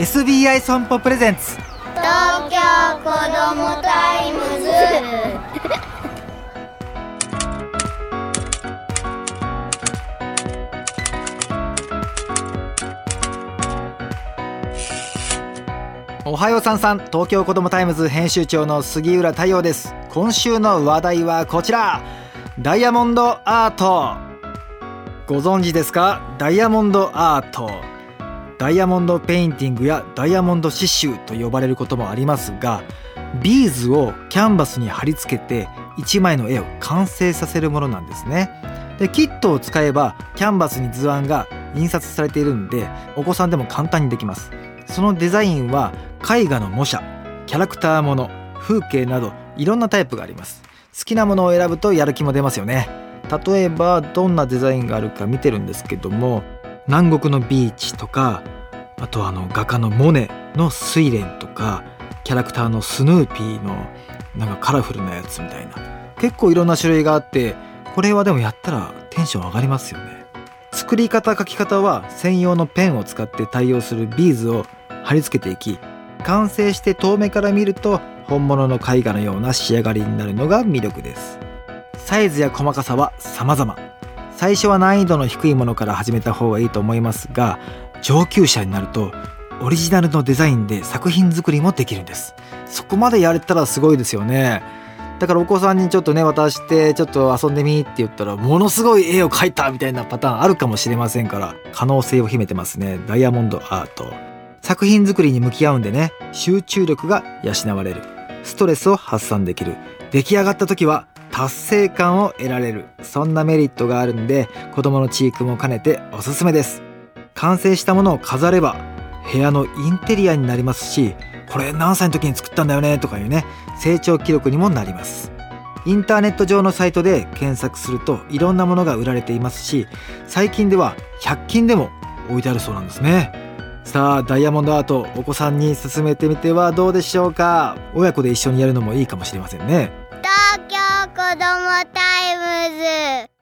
SBI 損保プレゼンツ。東京子どもタイムズ。おはようさんさん。東京子どもタイムズ編集長の杉浦太陽です。今週の話題はこちら。ダイヤモンドアート。ご存知ですか？ダイヤモンドアートダイヤモンドペインティングやダイヤモンド刺繍と呼ばれることもありますがビーズをキャンバスに貼り付けて1枚の絵を完成させるものなんですね。でキットを使えばキャンバスに図案が印刷されているんでお子さんでも簡単にできます。そのデザインは絵画の模写キャラクターもの風景などいろんなタイプがあります。好きなものを選ぶとやる気も出ますよね。例えばどんなデザインがあるか見てるんですけども南国のビーチとかあとあの画家のモネの睡蓮とかキャラクターのスヌーピーのなんかカラフルなやつみたいな。結構いろんな種類があってこれはでもやったらテンション上がりますよね。作り方書き方は専用のペンを使って対応するビーズを貼り付けていき完成して遠目から見ると本物の絵画のような仕上がりになるのが魅力です。サイズや細かさは様々。最初は難易度の低いものから始めた方がいいと思いますが上級者になるとオリジナルのデザインで作品作りもできるんです。そこまでやれたらすごいですよね。だからお子さんにちょっとね渡してちょっと遊んでみって言ったらものすごい絵を描いたみたいなパターンあるかもしれませんから可能性を秘めてますね。ダイヤモンドアート。作品作りに向き合うんでね集中力が養われる。ストレスを発散できる。出来上がった時は達成感を得られる。そんなメリットがあるんで子供のチークも兼ねておすすめです。完成したものを飾れば部屋のインテリアになりますしこれ何歳の時に作ったんだよねとかいうね成長記録にもなります。インターネット上のサイトで検索するといろんなものが売られていますし最近では100均でも置いてあるそうなんですね。さあダイヤモンドアートお子さんに勧めてみてはどうでしょうか？親子で一緒にやるのもいいかもしれませんね。東京子どもタイムズ。